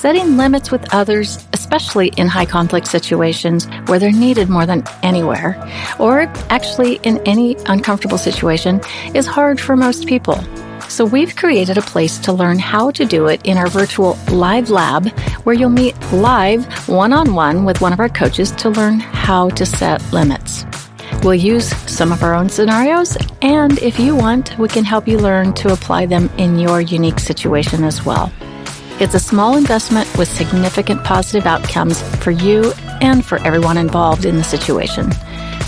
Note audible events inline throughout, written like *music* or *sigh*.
setting limits with others, especially in high conflict situations where they're needed more than anywhere, or actually in any uncomfortable situation, is hard for most people. So we've created a place to learn how to do it in our virtual live lab where you'll meet live one on one with one of our coaches to learn how to set limits. We'll use some of our own scenarios, and if you want, we can help you learn to apply them in your unique situation as well. It's a small investment with significant positive outcomes for you and for everyone involved in the situation.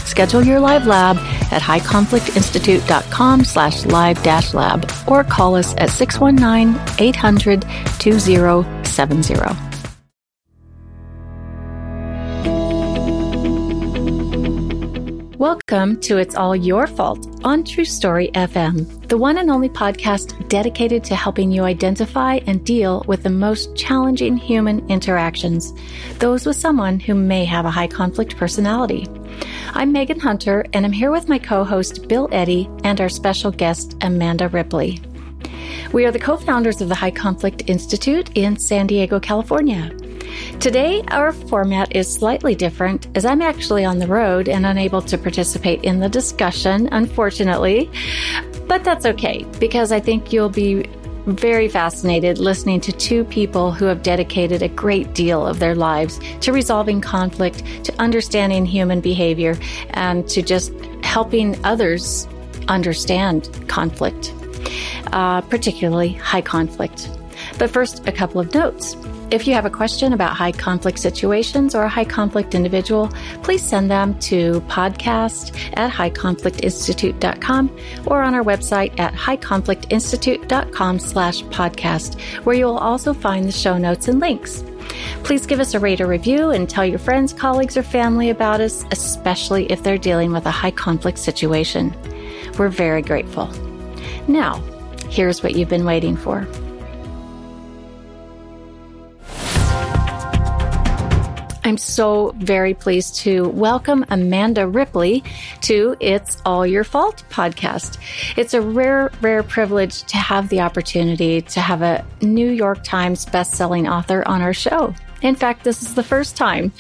Schedule your live lab at highconflictinstitute.com slash live dash lab or call us at 619 800 2070. Welcome to It's All Your Fault on True Story FM, the one and only podcast dedicated to helping you identify and deal with the most challenging human interactions, those with someone who may have a high conflict personality. I'm Megan Hunter, and I'm here with my co host Bill Eddy and our special guest Amanda Ripley. We are the co founders of the High Conflict Institute in San Diego, California. Today, our format is slightly different as I'm actually on the road and unable to participate in the discussion, unfortunately. But that's okay because I think you'll be very fascinated listening to two people who have dedicated a great deal of their lives to resolving conflict, to understanding human behavior, and to just helping others understand conflict, uh, particularly high conflict. But first, a couple of notes. If you have a question about high conflict situations or a high conflict individual, please send them to podcast at highconflictinstitute.com or on our website at highconflictinstitute.com slash podcast, where you will also find the show notes and links. Please give us a rate or review and tell your friends, colleagues, or family about us, especially if they're dealing with a high conflict situation. We're very grateful. Now, here's what you've been waiting for. I'm so very pleased to welcome Amanda Ripley to It's All Your Fault podcast. It's a rare, rare privilege to have the opportunity to have a New York Times bestselling author on our show. In fact, this is the first time.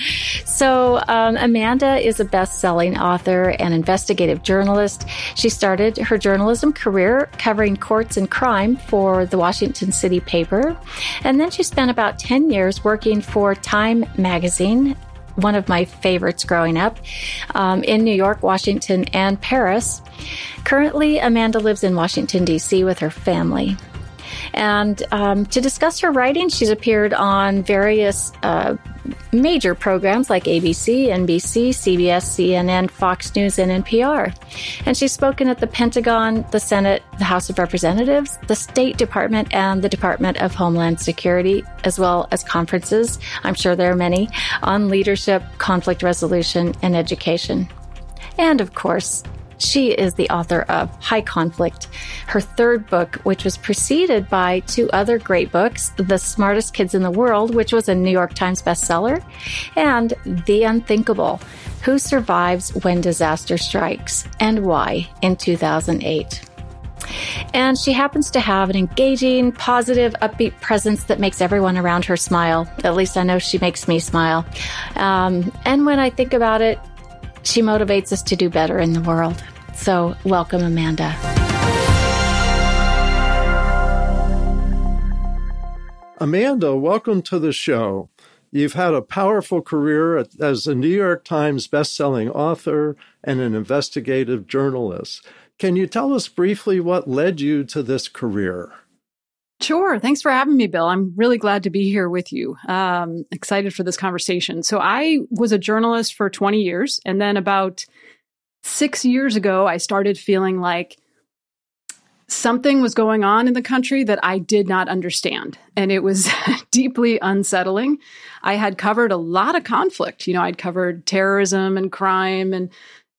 So, um, Amanda is a best selling author and investigative journalist. She started her journalism career covering courts and crime for the Washington City paper. And then she spent about 10 years working for Time magazine one of my favorites growing up um, in New York, Washington, and Paris. Currently, Amanda lives in Washington, D.C. with her family. And um, to discuss her writing, she's appeared on various uh, major programs like ABC, NBC, CBS, CNN, Fox News, and NPR. And she's spoken at the Pentagon, the Senate, the House of Representatives, the State Department, and the Department of Homeland Security, as well as conferences, I'm sure there are many, on leadership, conflict resolution, and education. And of course, she is the author of High Conflict, her third book, which was preceded by two other great books The Smartest Kids in the World, which was a New York Times bestseller, and The Unthinkable Who Survives When Disaster Strikes and Why in 2008. And she happens to have an engaging, positive, upbeat presence that makes everyone around her smile. At least I know she makes me smile. Um, and when I think about it, she motivates us to do better in the world. So, welcome, Amanda. Amanda, welcome to the show. You've had a powerful career as a New York Times bestselling author and an investigative journalist. Can you tell us briefly what led you to this career? Sure. Thanks for having me, Bill. I'm really glad to be here with you. Um, excited for this conversation. So, I was a journalist for 20 years, and then about six years ago, I started feeling like something was going on in the country that I did not understand. And it was *laughs* deeply unsettling. I had covered a lot of conflict. You know, I'd covered terrorism and crime and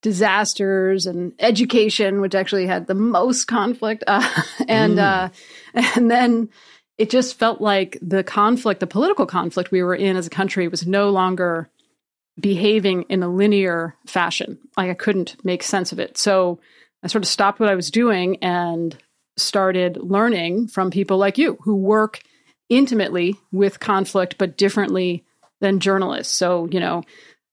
disasters and education, which actually had the most conflict. Uh, *laughs* and, mm. uh, *laughs* and then it just felt like the conflict, the political conflict we were in as a country was no longer behaving in a linear fashion. Like I couldn't make sense of it. So I sort of stopped what I was doing and started learning from people like you who work intimately with conflict, but differently than journalists. So, you know,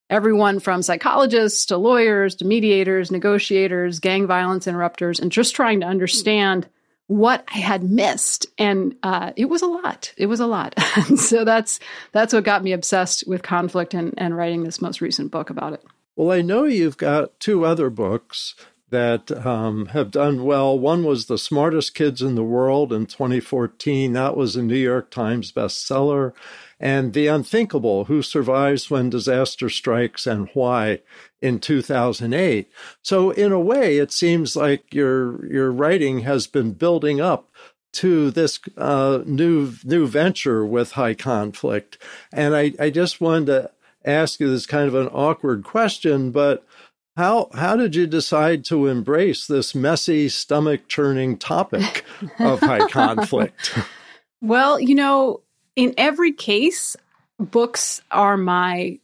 everyone from psychologists to lawyers to mediators, negotiators, gang violence interrupters, and just trying to understand what I had missed. And uh, it was a lot. It was a lot. *laughs* so that's that's what got me obsessed with conflict and, and writing this most recent book about it. Well, I know you've got two other books that um, have done well. One was The Smartest Kids in the World in 2014. That was a New York Times bestseller and The Unthinkable Who Survives When Disaster Strikes and Why in 2008. So, in a way, it seems like your, your writing has been building up to this uh, new new venture with high conflict. And I, I just wanted to ask you this kind of an awkward question, but how how did you decide to embrace this messy, stomach churning topic of high *laughs* conflict? Well, you know, in every case, books are my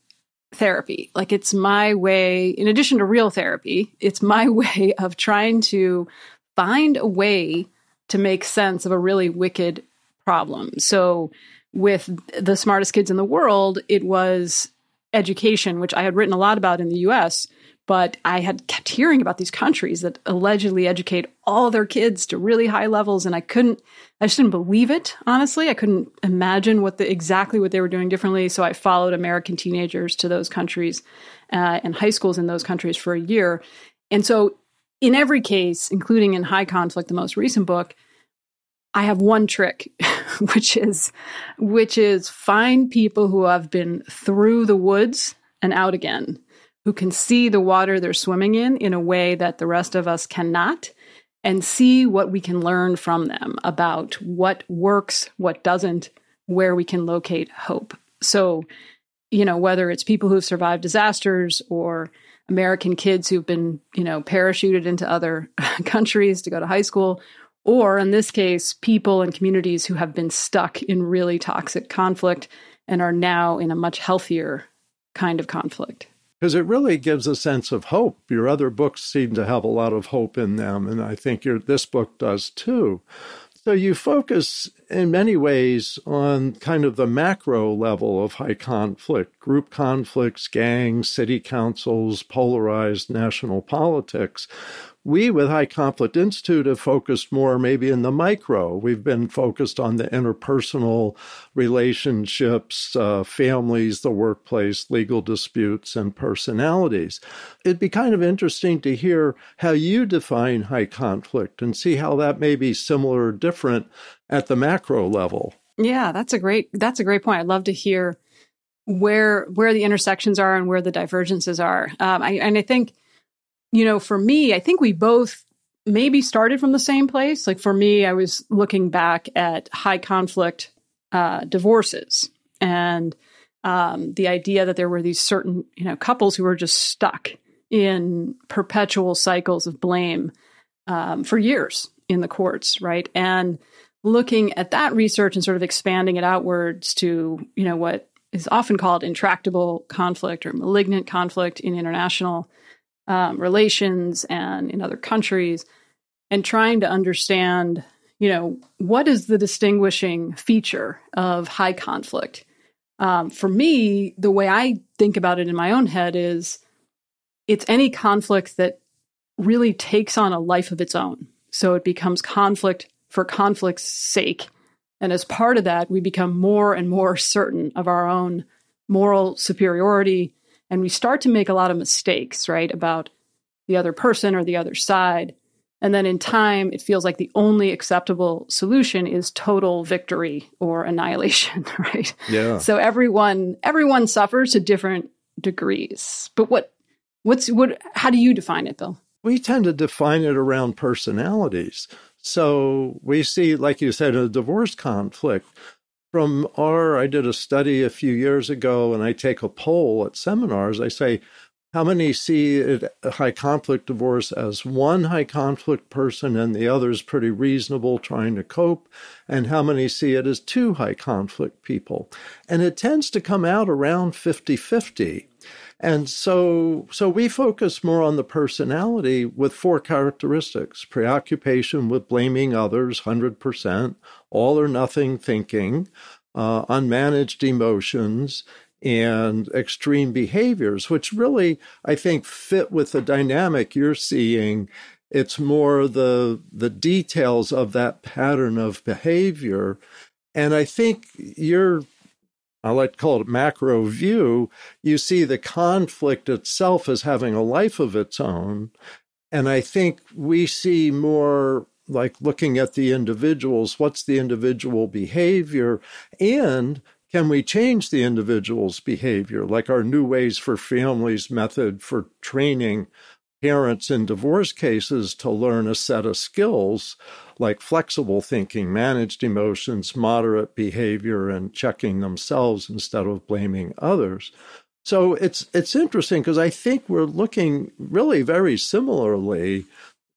therapy. Like it's my way, in addition to real therapy, it's my *laughs* way of trying to find a way to make sense of a really wicked problem. So, with the smartest kids in the world, it was education, which I had written a lot about in the US, but I had kept hearing about these countries that allegedly educate all their kids to really high levels, and I couldn't, I just didn't believe it. Honestly, I couldn't imagine what the exactly what they were doing differently. So I followed American teenagers to those countries uh, and high schools in those countries for a year, and so in every case, including in High Conflict, the most recent book, I have one trick, *laughs* which is which is find people who have been through the woods and out again who can see the water they're swimming in in a way that the rest of us cannot and see what we can learn from them about what works, what doesn't, where we can locate hope. So, you know, whether it's people who've survived disasters or American kids who've been, you know, parachuted into other *laughs* countries to go to high school, or in this case, people and communities who have been stuck in really toxic conflict and are now in a much healthier kind of conflict because it really gives a sense of hope. Your other books seem to have a lot of hope in them, and I think your this book does too. So you focus in many ways on kind of the macro level of high conflict, group conflicts, gangs, city councils, polarized national politics we with High Conflict Institute have focused more maybe in the micro. We've been focused on the interpersonal relationships, uh, families, the workplace, legal disputes, and personalities. It'd be kind of interesting to hear how you define high conflict and see how that may be similar or different at the macro level. Yeah, that's a great that's a great point. I'd love to hear where where the intersections are and where the divergences are. Um, I, and I think you know, for me, I think we both maybe started from the same place. Like for me, I was looking back at high conflict uh, divorces and um, the idea that there were these certain, you know, couples who were just stuck in perpetual cycles of blame um, for years in the courts, right? And looking at that research and sort of expanding it outwards to, you know, what is often called intractable conflict or malignant conflict in international um, relations and in other countries, and trying to understand, you know, what is the distinguishing feature of high conflict. Um, for me, the way I think about it in my own head is it's any conflict that really takes on a life of its own. So it becomes conflict for conflict's sake. And as part of that, we become more and more certain of our own moral superiority and we start to make a lot of mistakes, right, about the other person or the other side. And then in time, it feels like the only acceptable solution is total victory or annihilation, *laughs* right? Yeah. So everyone everyone suffers to different degrees. But what what's what how do you define it, Bill? We tend to define it around personalities. So we see, like you said, a divorce conflict from our, I did a study a few years ago, and I take a poll at seminars. I say, how many see it, a high conflict divorce as one high conflict person and the other is pretty reasonable trying to cope? And how many see it as two high conflict people? And it tends to come out around 50 50. And so, so we focus more on the personality with four characteristics preoccupation with blaming others, 100%, all or nothing thinking, uh, unmanaged emotions, and extreme behaviors, which really, I think, fit with the dynamic you're seeing. It's more the the details of that pattern of behavior. And I think you're I like to call it macro view, you see the conflict itself as having a life of its own. And I think we see more like looking at the individuals, what's the individual behavior, and can we change the individual's behavior, like our new ways for families method for training parents in divorce cases to learn a set of skills like flexible thinking, managed emotions, moderate behavior, and checking themselves instead of blaming others. So it's it's interesting because I think we're looking really very similarly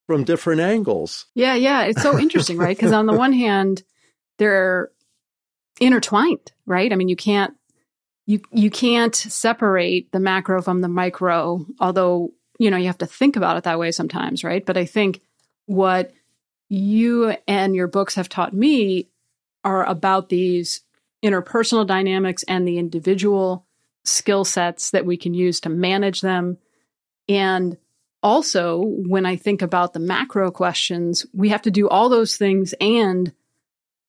from different angles. Yeah, yeah, it's so interesting, right? Because on the one hand, they're intertwined, right? I mean, you can't you you can't separate the macro from the micro, although you know you have to think about it that way sometimes, right? But I think what you and your books have taught me are about these interpersonal dynamics and the individual skill sets that we can use to manage them. And also, when I think about the macro questions, we have to do all those things and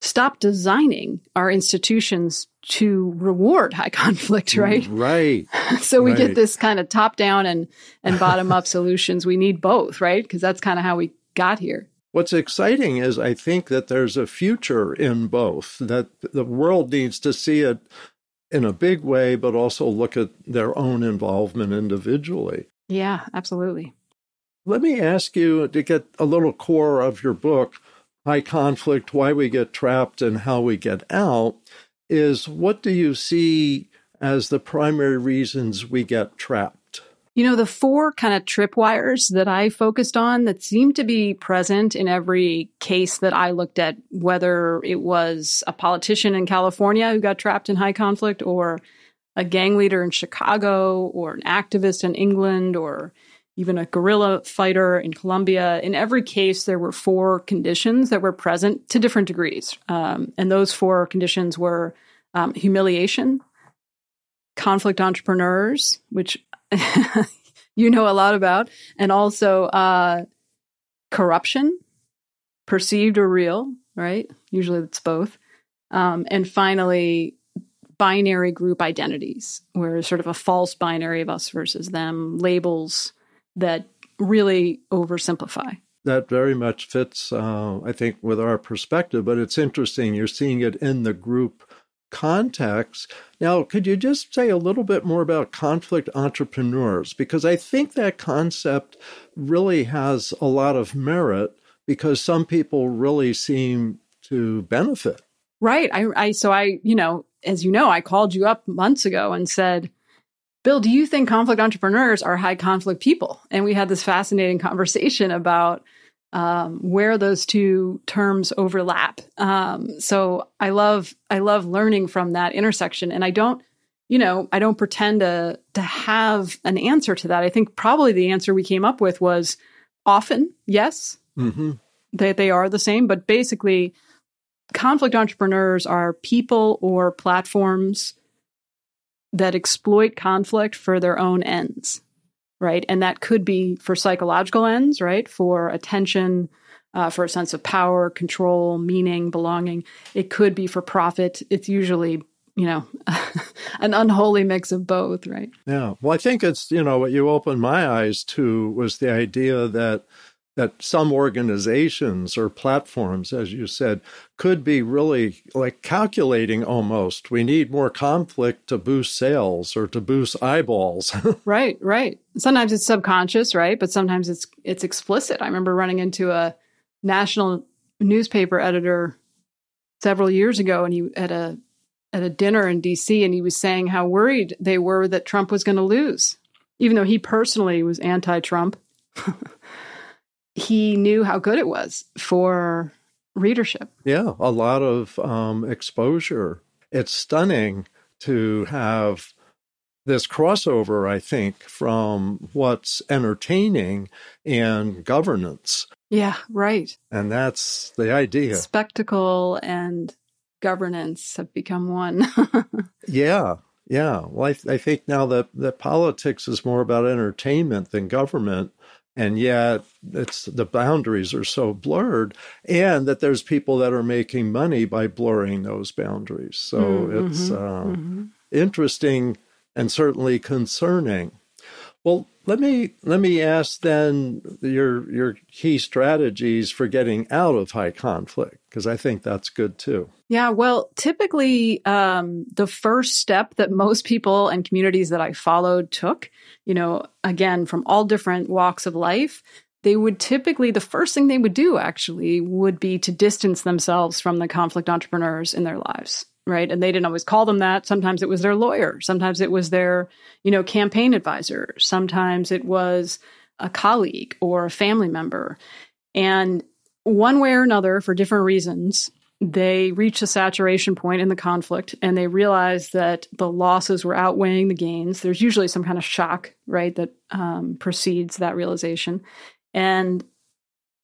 stop designing our institutions to reward high *laughs* conflict, mm, right? Right. *laughs* so we right. get this kind of top down and, and bottom up *laughs* solutions. We need both, right? Because that's kind of how we got here. What's exciting is I think that there's a future in both, that the world needs to see it in a big way, but also look at their own involvement individually. Yeah, absolutely. Let me ask you to get a little core of your book, High Conflict Why We Get Trapped and How We Get Out, is what do you see as the primary reasons we get trapped? You know, the four kind of tripwires that I focused on that seem to be present in every case that I looked at, whether it was a politician in California who got trapped in high conflict, or a gang leader in Chicago, or an activist in England, or even a guerrilla fighter in Colombia. In every case, there were four conditions that were present to different degrees. Um, and those four conditions were um, humiliation, conflict entrepreneurs, which *laughs* you know a lot about, and also uh, corruption, perceived or real, right? Usually it's both. Um, and finally, binary group identities, where sort of a false binary of us versus them, labels that really oversimplify. That very much fits, uh, I think, with our perspective, but it's interesting. You're seeing it in the group context. Now, could you just say a little bit more about conflict entrepreneurs? Because I think that concept really has a lot of merit because some people really seem to benefit. Right. I, I so I, you know, as you know, I called you up months ago and said, Bill, do you think conflict entrepreneurs are high conflict people? And we had this fascinating conversation about um, where those two terms overlap. Um, so I love I love learning from that intersection, and I don't, you know, I don't pretend to to have an answer to that. I think probably the answer we came up with was often yes, mm-hmm. that they are the same, but basically, conflict entrepreneurs are people or platforms that exploit conflict for their own ends right? And that could be for psychological ends, right? For attention, uh, for a sense of power, control, meaning, belonging. It could be for profit. It's usually, you know, *laughs* an unholy mix of both, right? Yeah. Well, I think it's, you know, what you opened my eyes to was the idea that that some organizations or platforms, as you said, could be really like calculating almost. We need more conflict to boost sales or to boost eyeballs. *laughs* right, right. Sometimes it's subconscious, right? But sometimes it's it's explicit. I remember running into a national newspaper editor several years ago and he at a at a dinner in DC and he was saying how worried they were that Trump was going to lose, even though he personally was anti-Trump. *laughs* he knew how good it was for readership. Yeah, a lot of um, exposure. It's stunning to have this crossover, I think, from what's entertaining and governance. Yeah, right. And that's the idea. Spectacle and governance have become one. *laughs* yeah. Yeah. Well, I, th- I think now that, that politics is more about entertainment than government and yet it's the boundaries are so blurred and that there's people that are making money by blurring those boundaries so mm-hmm, it's uh, mm-hmm. interesting and certainly concerning well let me let me ask then your your key strategies for getting out of high conflict because i think that's good too. Yeah well typically um, the first step that most people and communities that i followed took you know again from all different walks of life they would typically the first thing they would do actually would be to distance themselves from the conflict entrepreneurs in their lives right? And they didn't always call them that. Sometimes it was their lawyer. Sometimes it was their you know campaign advisor. Sometimes it was a colleague or a family member. And one way or another for different reasons they reached a saturation point in the conflict and they realized that the losses were outweighing the gains. There's usually some kind of shock right that um, precedes that realization. And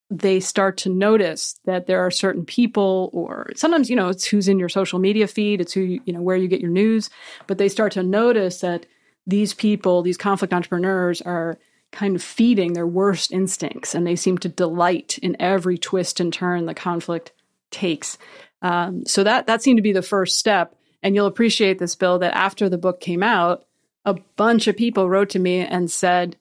they start to notice that there are certain people or sometimes you know it's who's in your social media feed it's who you know where you get your news but they start to notice that these people these conflict entrepreneurs are kind of feeding their worst instincts and they seem to delight in every twist and turn the conflict takes. Um, so that that seemed to be the first step. And you'll appreciate this bill that after the book came out a bunch of people wrote to me and said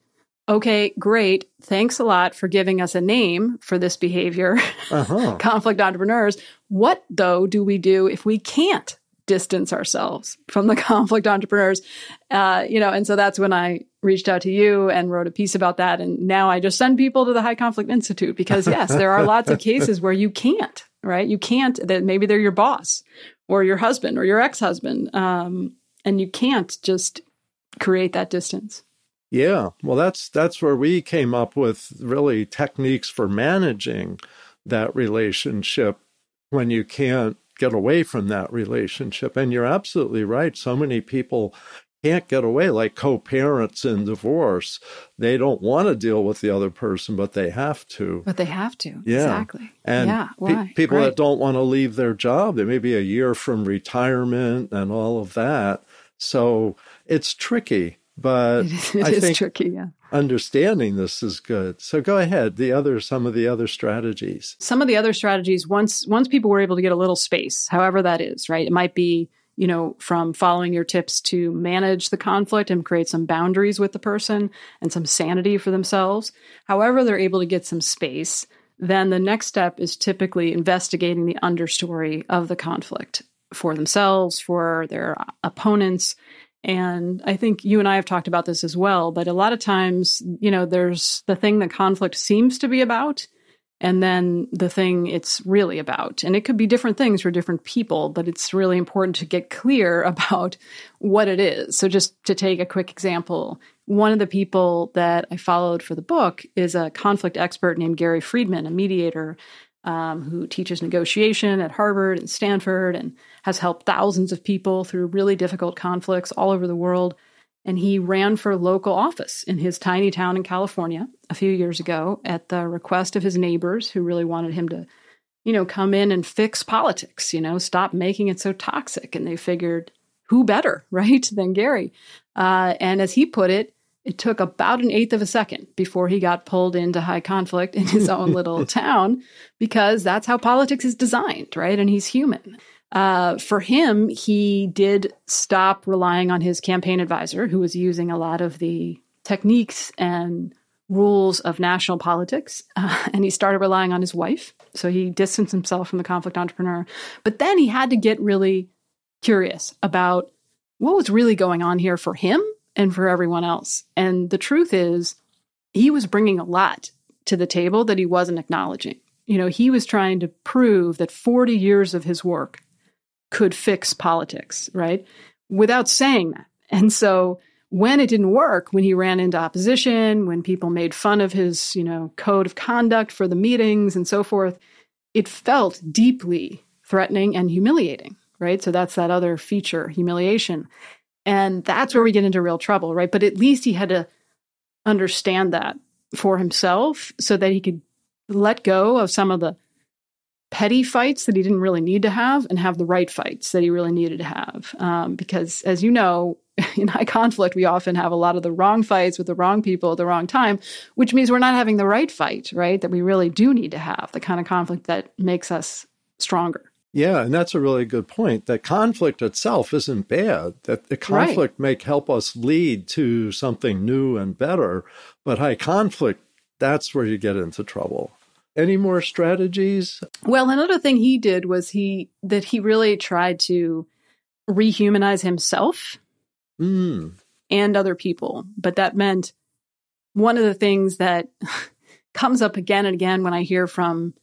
Okay, great. Thanks a lot for giving us a name for this behavior, uh-huh. *laughs* conflict entrepreneurs. What, though, do we do if we can't distance ourselves from the *laughs* conflict entrepreneurs? Uh, you know, and so that's when I reached out to you and wrote a piece about that. And now I just send people to the High Conflict Institute because, yes, there are lots of *laughs* cases where you can't, right? You can't, that maybe they're your boss or your husband or your ex husband. Um, and you can't just create that distance. Yeah, well, that's that's where we came up with really techniques for managing that relationship when you can't get away from that relationship. And you're absolutely right. So many people can't get away, like co parents in divorce. They don't want to deal with the other person, but they have to. But they have to. Yeah. Exactly. And yeah. Pe- people right. that don't want to leave their job, they may be a year from retirement and all of that. So it's tricky. But it is, it I think tricky, yeah. Understanding this is good. So go ahead. The other some of the other strategies. Some of the other strategies once once people were able to get a little space, however that is, right? It might be you know, from following your tips to manage the conflict and create some boundaries with the person and some sanity for themselves. However, they're able to get some space, then the next step is typically investigating the understory of the conflict for themselves, for their opponents, and I think you and I have talked about this as well, but a lot of times, you know, there's the thing that conflict seems to be about, and then the thing it's really about. And it could be different things for different people, but it's really important to get clear *laughs* about what it is. So, just to take a quick example, one of the people that I followed for the book is a conflict expert named Gary Friedman, a mediator um, who teaches negotiation at Harvard and Stanford and has helped thousands of people through really difficult conflicts all over the world. And he ran for local office in his tiny town in California a few years ago at the request of his neighbors who really wanted him to, you know, come in and fix politics, you know, stop making it so toxic. And they figured, who better, *laughs* right, than Gary? Uh, and as he put it, it took about an eighth of a second before he got pulled into high conflict in his own *laughs* little town because that's how politics is designed, right? And he's human. Uh, for him, he did stop relying on his campaign advisor, who was using a lot of the techniques and rules of national politics, uh, *laughs* and he started relying on his wife. So he distanced himself from the conflict entrepreneur. But then he had to get really curious about what was really going on here for him and for everyone else. And the truth is, he was bringing a lot to the table that he wasn't acknowledging. You know, he was trying to prove that 40 years of his work could fix politics, right? Without saying that. And so when it didn't work, when he ran into opposition, when people made fun of his, you know, code of conduct for the meetings and so forth, it felt deeply threatening and humiliating, right? So that's that other feature, humiliation. And that's where we get into real trouble, right? But at least he had to understand that for himself so that he could let go of some of the petty fights that he didn't really need to have and have the right fights that he really needed to have. Um, because as you know, *laughs* in high conflict, we often have a lot of the wrong fights with the wrong people at the wrong time, which means we're not having the right fight, right? That we really do need to have, the kind of conflict that makes us stronger. Yeah, and that's a really good point. That conflict itself isn't bad. That the conflict right. may help us lead to something new and better, but high conflict, that's where you get into trouble. Any more strategies? Well, another thing he did was he that he really tried to rehumanize himself mm. and other people. But that meant one of the things that *laughs* comes up again and again when I hear from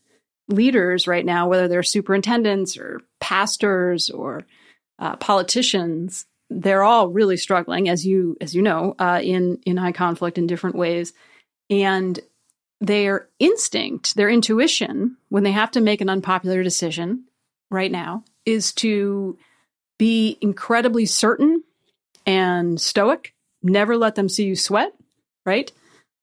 leaders right now, whether they're superintendents or pastors or uh, politicians, they're all really struggling, as you as you know, uh, in in high conflict in different ways, and their instinct, their intuition, when they have to make an unpopular decision right now, is to be incredibly certain and stoic. Never let them see you sweat. Right,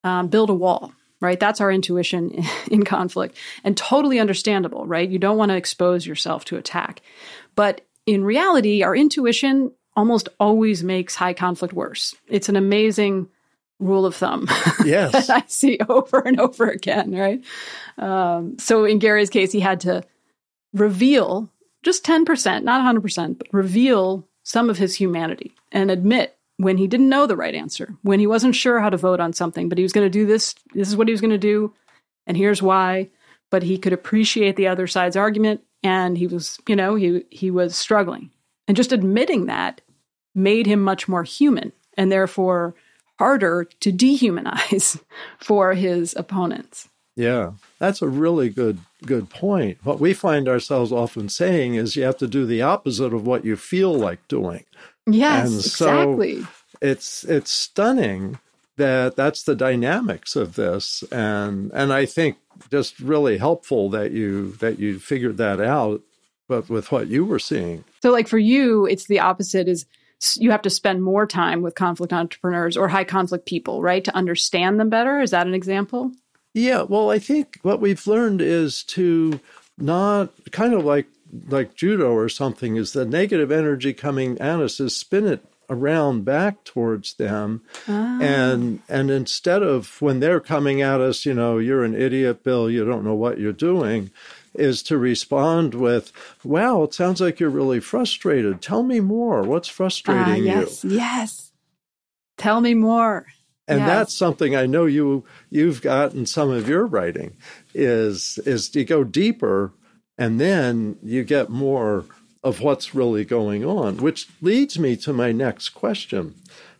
um, build a wall right? That's our intuition *laughs* in conflict and totally understandable, right? You don't want to expose yourself to attack. But in reality, our intuition almost always makes high conflict worse. It's an amazing rule of thumb. *laughs* Yes. I see *laughs* over and over again, right? Um, so in Gary's case, he had to reveal just 10%, not 100%, but reveal some of his humanity and admit when he didn't know the right answer, when he wasn't sure how to vote on something, but he was going to do this, this is what he was going to do, and here's why. But he could appreciate the other side's argument, and he was, you know, he he was struggling, and just admitting that made him much more human, and therefore harder to dehumanize *laughs* for his opponents. Yeah, that's a really good good point. What we find ourselves often saying is you have to do the opposite of what you feel like doing. Yes, and so exactly. It's it's stunning that that's the dynamics of this, and and I think just really helpful that you that you figured that out, but with what you were seeing. So, like for you, it's the opposite. Is you have to spend more time with conflict entrepreneurs or high conflict people, right, to understand them better. Is that an example? Yeah. Well, I think what we've learned is to not kind of like like judo or something is the negative energy coming at us is spin it around back towards them. Oh. and and instead of when they're coming at us you know you're an idiot bill you don't know what you're doing is to respond with wow it sounds like you're really frustrated. Tell me more. What's frustrating uh, yes, you? yes tell me more. And yes. that's something i know you you've got in some of your writing is is to go deeper and then you get more of what's really going on, which leads me to my next question,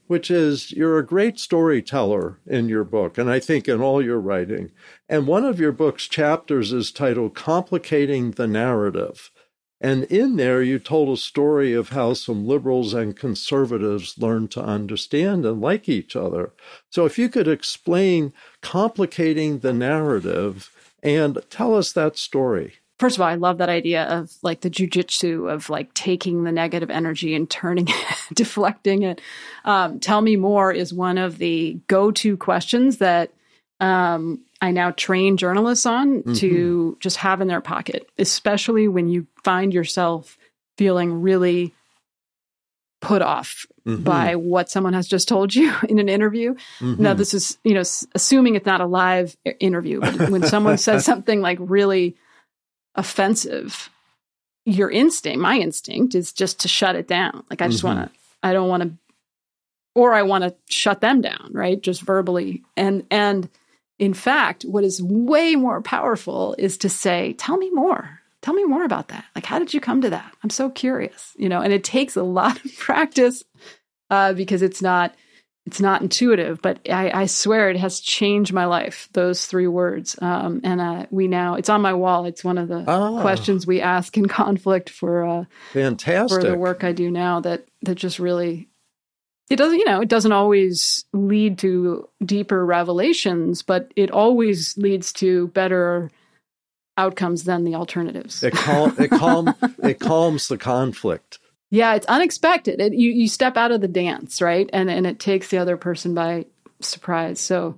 which is you're a great storyteller in your book, and I think in all your writing. And one of your book's chapters is titled Complicating the Narrative. And in there, you told a story of how some liberals and conservatives learned to understand and like each other. So, if you could explain complicating the narrative and tell us that story first of all, I love that idea of like the jujitsu of like taking the negative energy and turning *laughs* it, deflecting it. Um, tell me more is one of the go to questions that um, I now train journalists on mm-hmm. to just have in their pocket, especially when you find yourself feeling really put off mm-hmm. by what someone has just told you *laughs* in an interview. Mm-hmm. Now, this is, you know, assuming it's not a live interview, but when someone says *laughs* something like really offensive, your instinct, my instinct is just to shut it down. Like I just mm-hmm. want to, I don't want to, or I want to shut them down, right? Just verbally. And, and in fact, what is way more powerful is to say, tell me more. Tell me more about that. Like, how did you come to that? I'm so curious, you know, and it takes a lot of *laughs* practice uh, because it's not, it's not intuitive, but I, I, swear it has changed my life. Those three words, um, and uh, we now it's on my wall. It's one of the oh. questions we ask in *laughs* conflict for uh, fantastic for the work I do now. That that just really it doesn't you know it doesn't always lead to deeper revelations, but it always leads to better outcomes than the alternatives. It, cal- it, calm, it calms the conflict Yeah, it's unexpected. It, you you step out of the dance, right? And and it takes the other person by surprise. So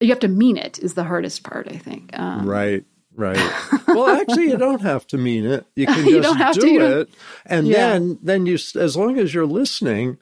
you have to mean it is the hardest part, I think. Um, right. Right. *laughs* well, actually, you don't have to mean it. You *laughs* can just you do to, it, and yeah. then then you, as long as you're listening,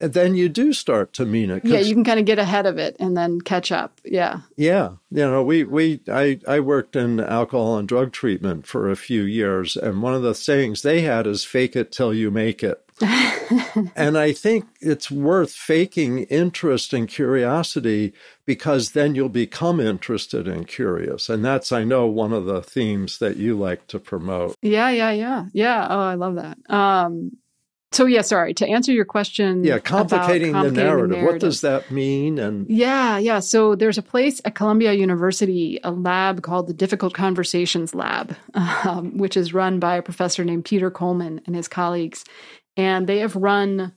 then you do start to mean it. Yeah, you can kind of get ahead of it and then catch up. Yeah. Yeah. You know, we, we, I, I worked in alcohol and drug treatment for a few years. And one of the sayings they had is fake it till you make it. *laughs* and I think it's worth faking interest and curiosity because then you'll become interested and curious. And that's, I know, one of the themes that you like to promote. Yeah, yeah, yeah. Yeah. Oh, I love that. Um, so yeah, sorry to answer your question. Yeah, complicating, complicating the, narrative. the, narrative. What does that mean? And yeah, yeah. So there's a place at Columbia University, a lab called the Difficult Conversations Lab, um, which is run by a professor named Peter Coleman and his colleagues, and they have run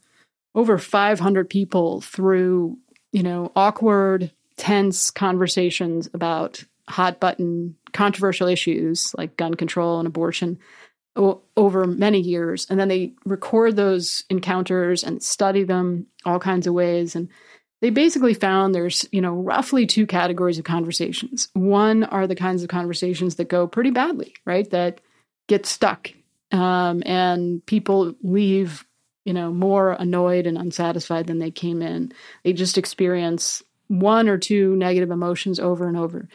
over 500 people through you know awkward, tense conversations about hot button controversial issues like gun control and abortion over many years. And then they record those encounters and study them all kinds of ways. And they basically found there's, you know, roughly two categories of conversations. One are the kinds of conversations that go pretty badly, right? That get stuck. Um, and people leave, you know, more annoyed and unsatisfied than they came in. They just experience one or two negative emotions over and over.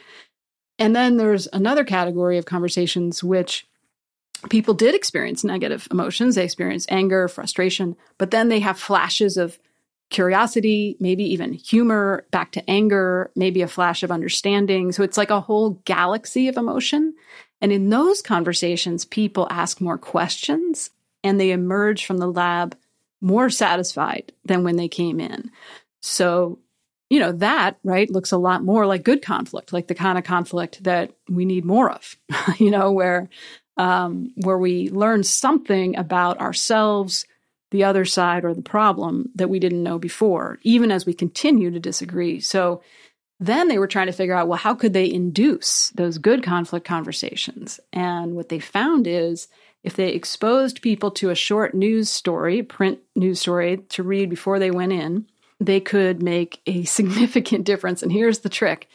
And then there's another category of conversations which people did experience negative emotions. They experience anger, frustration, but then they have flashes of curiosity, maybe even humor, back to anger, maybe a flash of understanding. So it's like a whole galaxy of emotion. And in those conversations, people ask more questions and they emerge from the lab more satisfied than when they came in. So, you know, that, right, looks a lot more like good conflict, like the kind of conflict that we need more of, *laughs* you know, where um, where we learn something about ourselves, the other side, or the problem that we didn't know before, even as we continue to disagree. So then they were trying to figure out well, how could they induce those good conflict conversations? And what they found is if they exposed people to a short news story, print news story to read before they went in, they could make a *laughs* significant difference. And here's the trick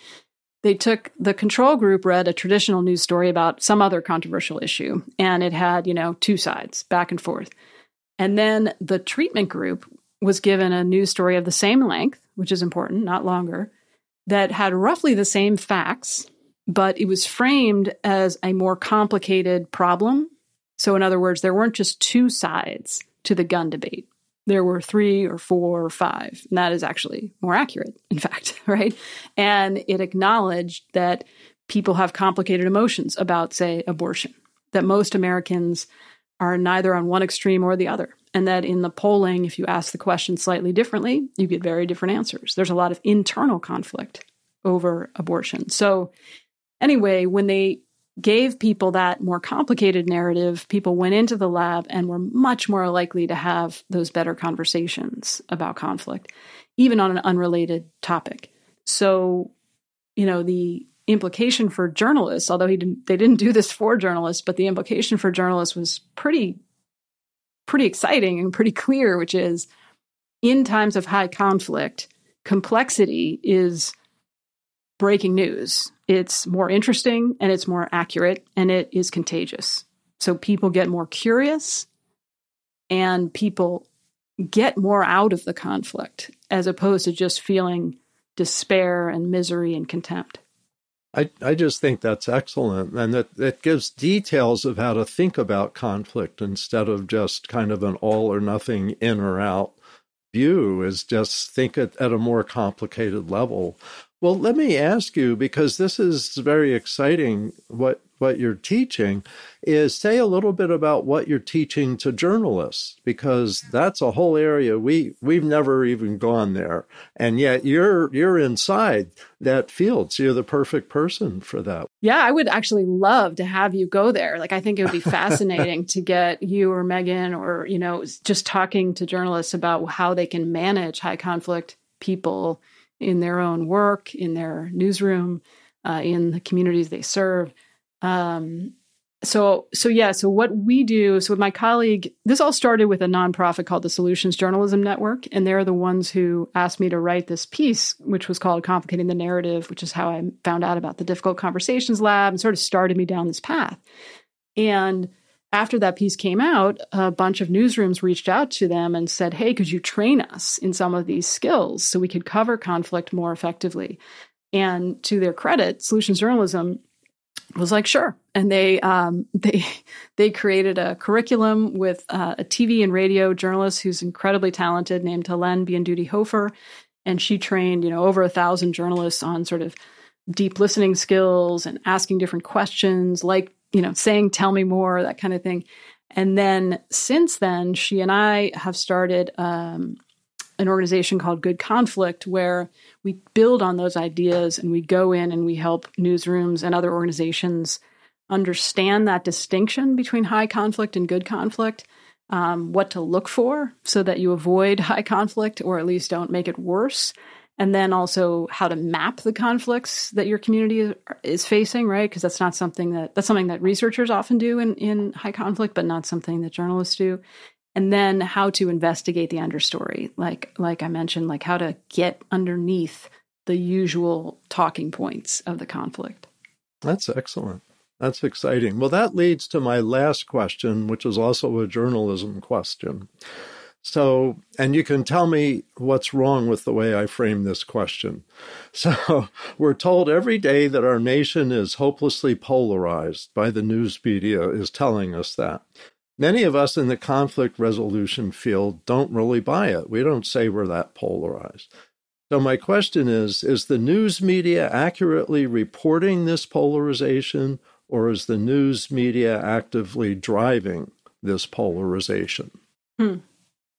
they took the control group read a traditional news story about some other controversial issue and it had you know two sides back and forth. And then the treatment group was given a news story of the same length which is important not longer that had roughly the same facts but it was framed as a more complicated problem. So in other words there weren't just two sides to the gun debate there were three or four or five. And that is actually more accurate, in fact, *laughs* right? And it acknowledged that people have complicated emotions about, say, abortion, that most Americans are neither on one extreme or the other. And that in the polling, if you ask the question slightly differently, you get very different answers. There's a lot of internal conflict over abortion. So, anyway, when they gave people that more complicated narrative, people went into the lab and were much more likely to have those better conversations about conflict, even on an unrelated topic. So, you know, the implication for journalists, although he didn't, they didn't do this for journalists, but the implication for journalists was pretty, pretty exciting and pretty clear, which is in times of high conflict, complexity is breaking news it's more interesting and it's more accurate and it is contagious. So people get more curious and people get more out of the conflict as opposed to just feeling despair and misery and contempt. I, I just think that's excellent. And that, that gives details of how to think about conflict instead of just kind of an all or nothing in or out view, is just think at, at a more complicated level. Well, let me ask you because this is very exciting. What what you're teaching is say a little bit about what you're teaching to journalists because that's a whole area we we've never even gone there, and yet you're you're inside that field, so you're the perfect person for that. Yeah, I would actually love to have you go there. Like, I think it would be fascinating to get you or Megan or you know just talking to journalists about how they can manage high conflict people in their own work, in their newsroom, uh, in the communities they serve. Um, so so yeah so what we do so with my colleague this all started with a nonprofit called the solutions journalism network and they're the ones who asked me to write this piece which was called complicating the narrative which is how i found out about the difficult conversations lab and sort of started me down this path and after that piece came out a bunch of newsrooms reached out to them and said hey could you train us in some of these skills so we could cover conflict more effectively and to their credit solutions journalism was like, sure. And they um, *laughs* they they created a curriculum with uh, a TV and radio journalist who's incredibly talented, named Helene Biandudi Hofer, and she trained you know over a thousand journalists on sort of deep listening skills and asking different questions, like you know saying "Tell me more," that kind of thing. And then since then, she and I have started um, an organization called Good Conflict, where we build on those ideas and we go in and we help newsrooms and other organizations understand that distinction between high conflict and good conflict, um, what to look for so that you avoid *laughs* high conflict or at least don't make it worse. And then also how to map the conflicts that your community is, facing, right? Because that's not something that that's something that researchers often do in, in high conflict, but not something that journalists do. And then how to investigate the understory like like i mentioned like how to get underneath the usual talking points of the conflict. That's excellent. That's exciting. Well that leads to my last question which is also a journalism question so and you can tell me what's wrong with the way i frame this question *laughs* so we're told every day that our nation is hopelessly polarized by the news media is telling us that Many of us in the conflict resolution field don't really buy it. We don't say we're that polarized. So, my question is Is the news media accurately reporting this polarization, or is the news media actively driving this polarization? Hmm.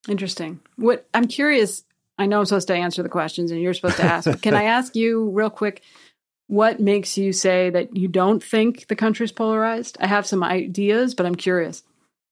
Interesting. What I'm curious, I know I'm supposed to answer the questions and you're supposed to ask, but can I *laughs* ask you real quick? What makes you say that you don't think the country's polarized? I have some ideas, but I'm curious.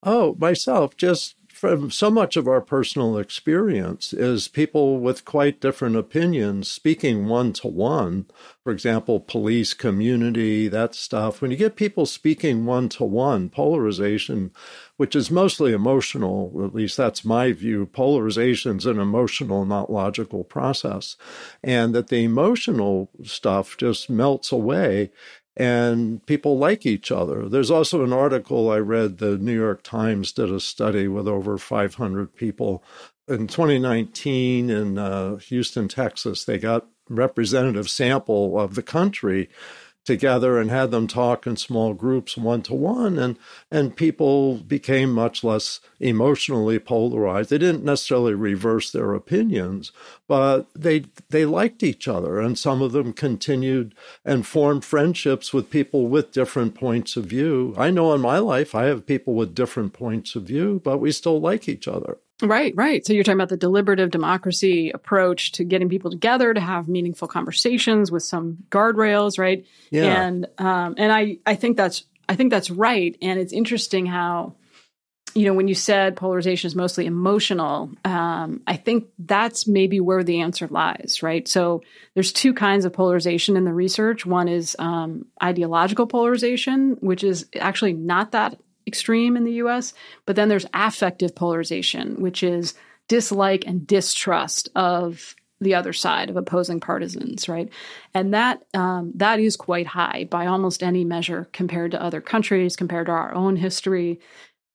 Oh, myself, just from so much of our personal experience is people with quite different opinions speaking one to one. For example, police, community, that stuff. When you get people speaking one to one, polarization, which is mostly emotional, at least that's my view, polarization is an emotional, not logical process. And that the emotional stuff just melts away and people like each other. There's also an article I read, the New York Times did a study with over 500 people in 2019 in uh, Houston, Texas. They got representative sample of the country together and had them talk in small groups one to one and and people became much less emotionally polarized. They didn't necessarily reverse their opinions but they they liked each other and some of them continued and formed friendships with people with different points of view. I know in my life i have people with different points of view but we still like each other Right, right. So you're talking about the deliberative democracy approach to getting people together to have meaningful conversations with some guardrails, right? Yeah. And um, and I I think that's I think that's right. And it's interesting how you know when you said polarization is mostly emotional, um, I think that's maybe where the answer lies, right? So there's two kinds of polarization in the research. One is um, ideological polarization, which is actually not that extreme in the US. But then there's affective polarization, which is dislike and distrust of the other side of opposing partisans, right? And that um, that is quite high by almost any measure compared to other countries, compared to our own history.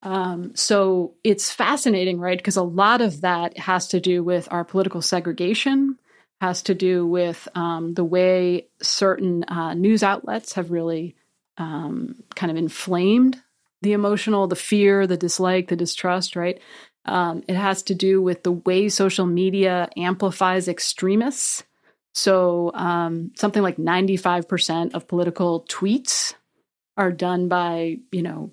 Um, so it's fascinating, right? Because a lot of that has to do with our political segregation, has to do with um, the way certain uh, news outlets have really um, kind of inflamed the emotional, the fear, the dislike, the distrust, right? Um, it has to do with the way social media amplifies extremists. So, um, something like 95% of political tweets are done by, you know,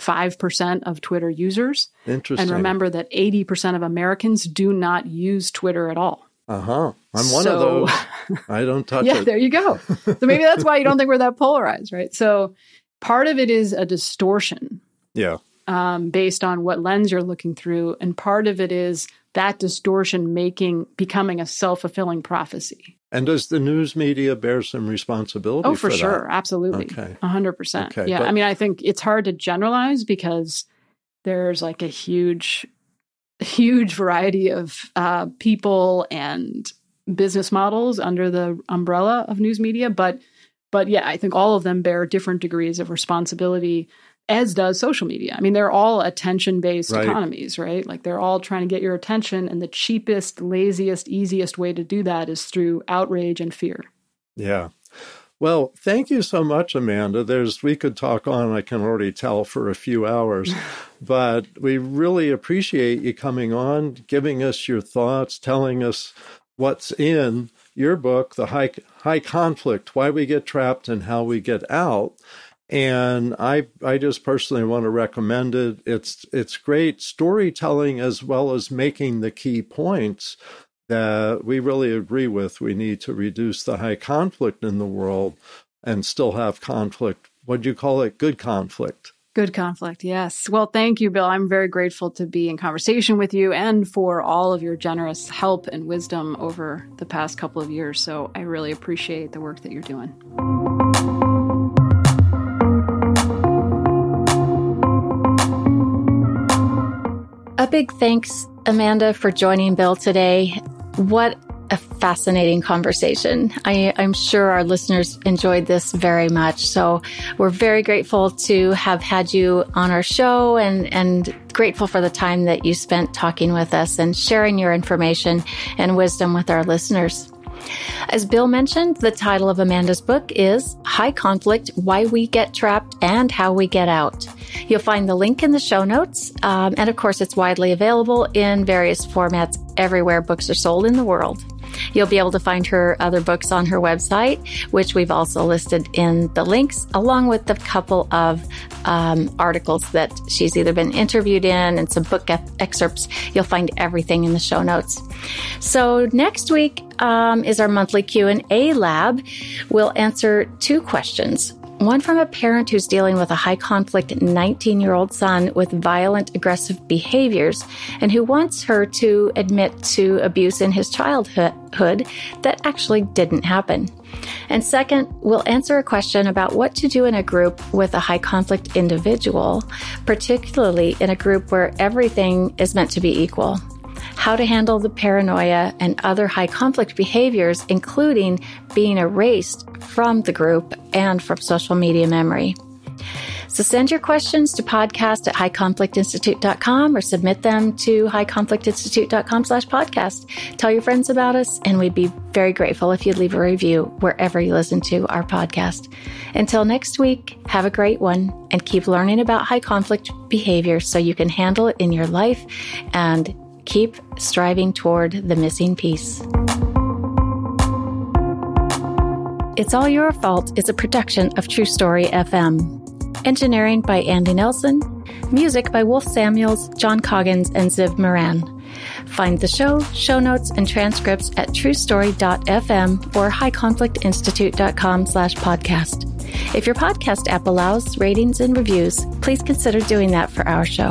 5% of Twitter users. Interesting. And remember that 80% of Americans do not use Twitter at all. Uh huh. I'm one so, of those. *laughs* I don't touch yeah, it. there you go. So maybe that's why you don't think we're that polarized, right? So part of it is a distortion. Yeah. Um, based on what lens you're looking through, and part of it is that distortion making becoming a self fulfilling prophecy. And does the news media bear some responsibility? Oh, for, for sure. That? Absolutely. Okay. 100%. Okay, yeah. but- I mean, I think it's hard to generalize because there's like a huge, huge variety of uh, people and business models under the umbrella of news media. But, but yeah, I think all of them bear different degrees of responsibility as does social media. I mean, they're all attention based Right. economies, right? Like they're all trying to get your attention. And the cheapest, laziest, easiest way to do that is through outrage and fear. Yeah. Well, thank you so much, Amanda. There's we could talk on, I can already tell, for a few hours. *laughs* but we really appreciate you coming on, giving us your thoughts, telling us what's in your book, The High High Conflict, Why We Get Trapped and How We Get Out. And I I just personally want to recommend it. It's it's great storytelling as well as making the key points that we really agree with. We need to reduce the high conflict in the world and still have conflict. What do you call it? Good conflict. Good conflict, yes. Well, thank you, Bill. I'm very grateful to be in conversation with you and for all of your generous help and wisdom over the past couple of years. So I really appreciate the work that you're doing. A big thanks, Amanda, for joining Bill today. What a fascinating conversation. I, I'm sure our listeners enjoyed this very much. So we're very grateful to have had you on our show and, and grateful for the time that you spent talking with us and sharing your information and wisdom with our listeners. As Bill mentioned, the title of Amanda's book is High Conflict Why We Get Trapped and How We Get Out. You'll find the link in the show notes. Um, and of course, it's widely available in various formats everywhere books are sold in the world. You'll be able to find her other books on her website, which we've also listed in the links, along with a couple of um, articles that she's either been interviewed in and some book excerpts. You'll find everything in the show notes. So next week um, is our monthly Q and A lab. We'll answer two questions. One from a parent who's dealing with a high conflict 19 year old son with violent, aggressive behaviors and who wants her to admit to abuse in his childhood that actually didn't happen. And second, we'll answer a question about what to do in a group with a high conflict individual, particularly in a group where everything is meant to be equal how to handle the paranoia and other high conflict behaviors, including being erased from the group and from social media memory. So send your questions to podcast at highconflictinstitute.com or submit them to highconflictinstitute.com slash podcast. Tell your friends about us, and we'd be very grateful if you'd leave a review wherever you listen to our podcast. Until next week, have a great one and keep learning about high conflict behavior so you can handle it in your life and keep striving toward the missing piece. It's All Your Fault is a production of True Story FM. Engineering by Andy Nelson. Music by Wolf Samuels, John Coggins, and Ziv Moran. Find the show, show notes, and transcripts at truestory.fm or highconflictinstitute.com slash podcast. If your podcast app allows ratings and reviews, please consider doing that for our show.